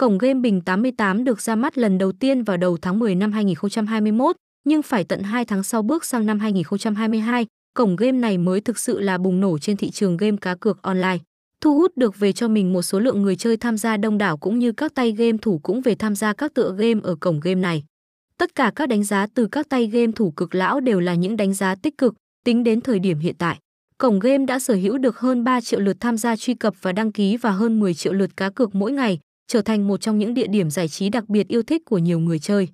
Cổng game Bình 88 được ra mắt lần đầu tiên vào đầu tháng 10 năm 2021, nhưng phải tận 2 tháng sau bước sang năm 2022, cổng game này mới thực sự là bùng nổ trên thị trường game cá cược online. Thu hút được về cho mình một số lượng người chơi tham gia đông đảo cũng như các tay game thủ cũng về tham gia các tựa game ở cổng game này. Tất cả các đánh giá từ các tay game thủ cực lão đều là những đánh giá tích cực tính đến thời điểm hiện tại. Cổng game đã sở hữu được hơn 3 triệu lượt tham gia truy cập và đăng ký và hơn 10 triệu lượt cá cược mỗi ngày, trở thành một trong những địa điểm giải trí đặc biệt yêu thích của nhiều người chơi.